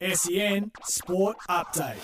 SEN Sport Update.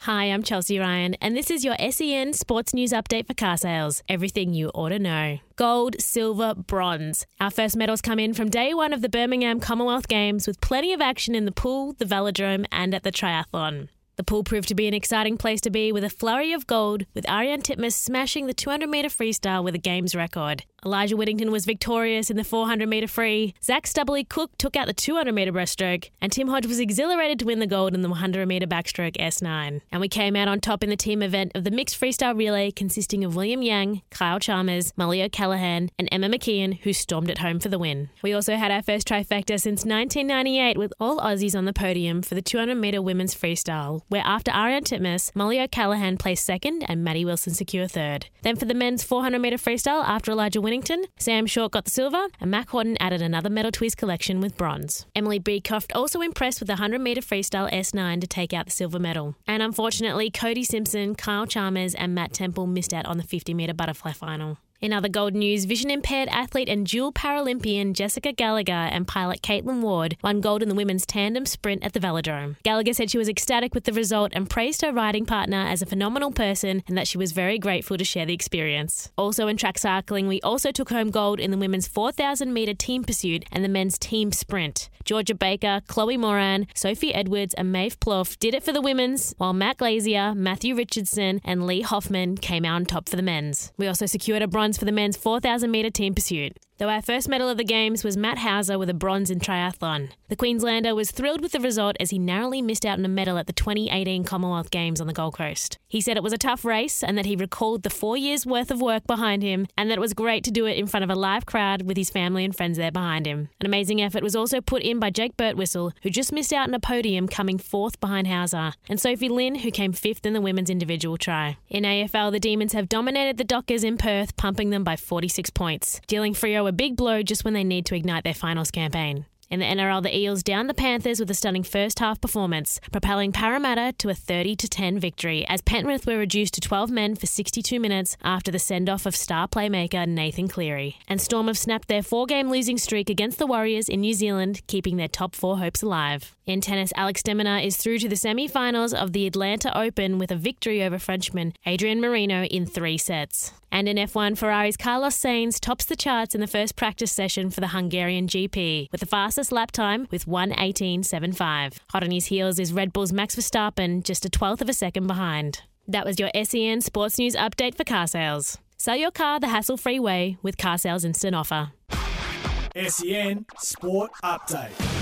Hi, I'm Chelsea Ryan, and this is your SEN Sports News Update for car sales. Everything you ought to know. Gold, silver, bronze. Our first medals come in from day one of the Birmingham Commonwealth Games with plenty of action in the pool, the velodrome, and at the triathlon. The pool proved to be an exciting place to be with a flurry of gold, with Ariarne Titmus smashing the 200 metre freestyle with a games record. Elijah Winnington was victorious in the 400 metre free. Zach Stubblety-Cook took out the 200 metre breaststroke, and Tim Hodge was exhilarated to win the gold in the 100 metre backstroke S9. And we came out on top in the team event of the mixed freestyle relay, consisting of William Yang, Kyle Chalmers, Mollie O'Callaghan, and Emma McKeon, who stormed it home for the win. We also had our first trifecta since 1998 with all Aussies on the podium for the 200 metre women's freestyle, where after Ariarne Titmus, Mollie O'Callaghan placed second and Maddie Wilson secured third. Then for the men's 400 metre freestyle, after Elijah Winnington, Sam Short got the silver, and Mack Horton added another medal to his collection with bronze. Emily Beecroft also impressed with the 100 metre freestyle S9 to take out the silver medal. And unfortunately, Cody Simpson, Kyle Chalmers, and Matt Temple missed out on the 50 metre butterfly final. In other gold news, vision impaired athlete and dual Paralympian Jessica Gallagher and pilot Caitlin Ward won gold in the women's tandem sprint at the Velodrome. Gallagher said she was ecstatic with the result and praised her riding partner as a phenomenal person and that she was very grateful to share the experience. Also in track cycling, we also took home gold in the women's 4,000 metre team pursuit and the men's team sprint. Georgia Baker, Chloe Moran, Sophie Edwards, and Maeve Plouffe did it for the women's, while Matt Glaetzer, Matthew Richardson, and Leigh Hoffman came out on top for the men's. We also secured a bronze for the men's 4,000 metre team pursuit. Though our first medal of the Games was Matt Hauser with a bronze in triathlon. The Queenslander was thrilled with the result as he narrowly missed out on a medal at the 2018 Commonwealth Games on the Gold Coast. He said it was a tough race and that he recalled the four years' worth of work behind him and that it was great to do it in front of a live crowd with his family and friends there behind him. An amazing effort was also put in by Jake Birtwistle, who just missed out on a podium coming fourth behind Hauser, and Sophie Linn, who came fifth in the women's individual try. In AFL, the Demons have dominated the Dockers in Perth, pumping them by 46 points, dealing Freo a big blow just when they need to ignite their finals campaign. In the NRL, the Eels down the Panthers with a stunning first half performance, propelling Parramatta to a 30 10 victory as Penrith were reduced to 12 men for 62 minutes after the send off of star playmaker Nathan Cleary. And Storm have snapped their four game losing streak against the Warriors in New Zealand, keeping their top four hopes alive. In tennis, Alex de Minaur is through to the semi finals of the Atlanta Open with a victory over Frenchman Adrian Mannarino in three sets. And in F1, Ferrari's Carlos Sainz tops the charts in the first practice session for the Hungarian GP with the fastest lap time with 118.75. Hot on his heels is Red Bull's Max Verstappen, just a twelfth of a second behind. That was your SEN Sports News update for car sales. Sell your car the hassle free way with Car Sales Instant Offer. SEN Sport Update.